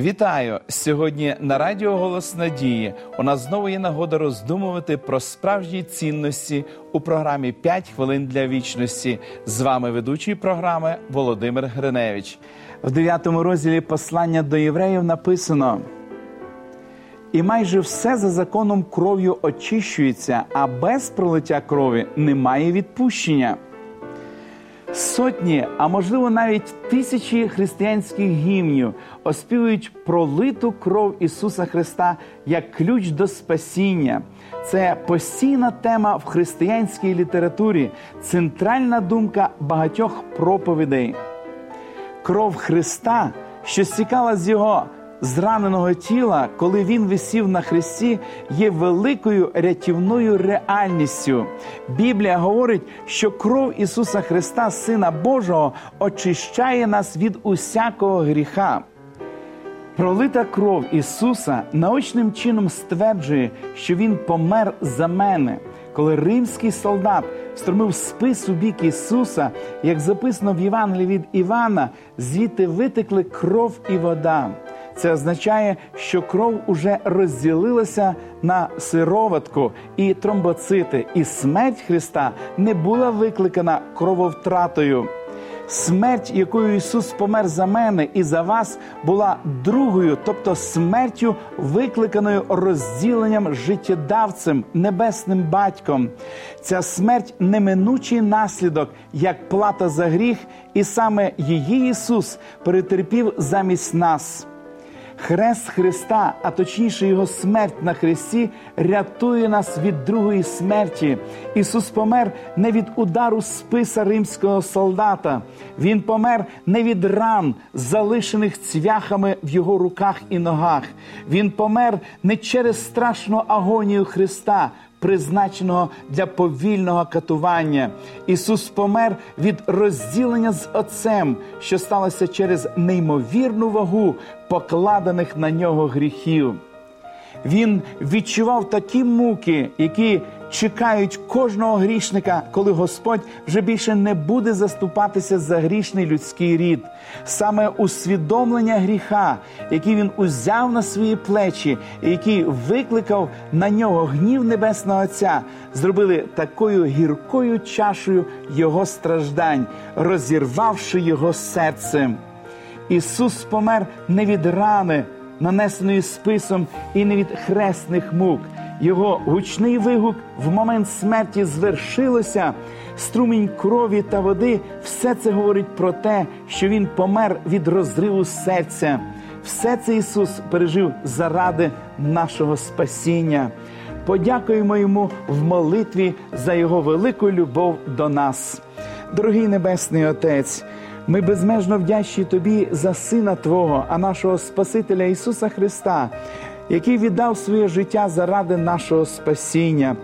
Вітаю сьогодні на Радіо Голос Надії. У нас знову є нагода роздумувати про справжні цінності у програмі «5 хвилин для вічності. З вами ведучий програми Володимир Гриневич. В 9 розділі послання до євреїв написано. І майже все за законом кров'ю очищується, а без пролиття крові немає відпущення. Сотні, а можливо навіть тисячі християнських гімнів оспівують пролиту кров Ісуса Христа як ключ до спасіння. Це постійна тема в християнській літературі, центральна думка багатьох проповідей. Кров Христа, що стікала з Його зраненого тіла, коли він висів на хресті, є великою рятівною реальністю. Біблія говорить, що кров Ісуса Христа, Сина Божого, очищає нас від усякого гріха. Пролита кров Ісуса наочним чином стверджує, що Він помер за мене. Коли римський солдат встромив спис у бік Ісуса, як записано в Євангелії від Івана, звідти витекли кров і вода. Це означає, що кров уже розділилася на сироватку і тромбоцити, і смерть Христа не була викликана крововтратою. Смерть, якою Ісус помер за мене і за вас, була другою, тобто смертю, викликаною розділенням життєдавцем, небесним батьком. Ця смерть неминучий наслідок, як плата за гріх, і саме її Ісус перетерпів замість нас. Хрест Христа, а точніше Його смерть на хресті, рятує нас від другої смерті. Ісус помер не від удару списа римського солдата. Він помер не від ран, залишених цвяхами в його руках і ногах. Він помер не через страшну агонію Христа призначеного для повільного катування. Ісус помер від розділення з Отцем, що сталося через неймовірну вагу покладених на нього гріхів. Він відчував такі муки, які чекають кожного грішника, коли Господь вже більше не буде заступатися за грішний людський рід. Саме усвідомлення гріха, який він узяв на свої плечі, і який викликав на нього гнів Небесного Отця, зробили такою гіркою чашею його страждань, розірвавши його серце. Ісус помер не від рани нанесеної списом і не від хресних мук. Його гучний вигук в момент смерті звершилося. Струмінь крові та води все це говорить про те, що Він помер від розриву серця. Все це Ісус пережив заради нашого спасіння. Подякуємо йому в молитві за Його велику любов до нас. Дорогий Небесний Отець. Ми безмежно вдячні Тобі за Сина Твого, а нашого Спасителя Ісуса Христа, який віддав своє життя заради нашого спасіння.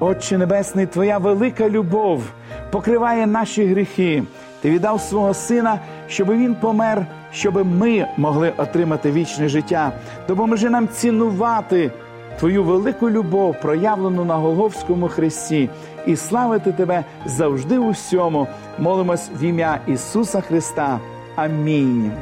Отче Небесний, Твоя велика любов покриває наші гріхи. Ти віддав свого Сина, щоб Він помер, щоб ми могли отримати вічне життя. Допоможи нам цінувати Твою велику любов, проявлену на Голговському хресті, і славити Тебе завжди у всьому. Молимось в ім'я Ісуса Христа. Амінь.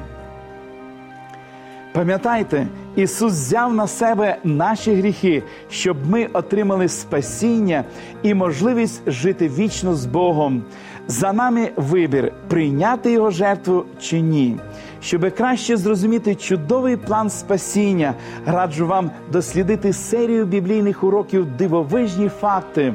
Пам'ятайте, Ісус взяв на себе наші гріхи, щоб ми отримали спасіння і можливість жити вічно з Богом. За нами вибір прийняти Його жертву чи ні. Щоби краще зрозуміти чудовий план спасіння, раджу вам дослідити серію біблійних уроків дивовижні факти.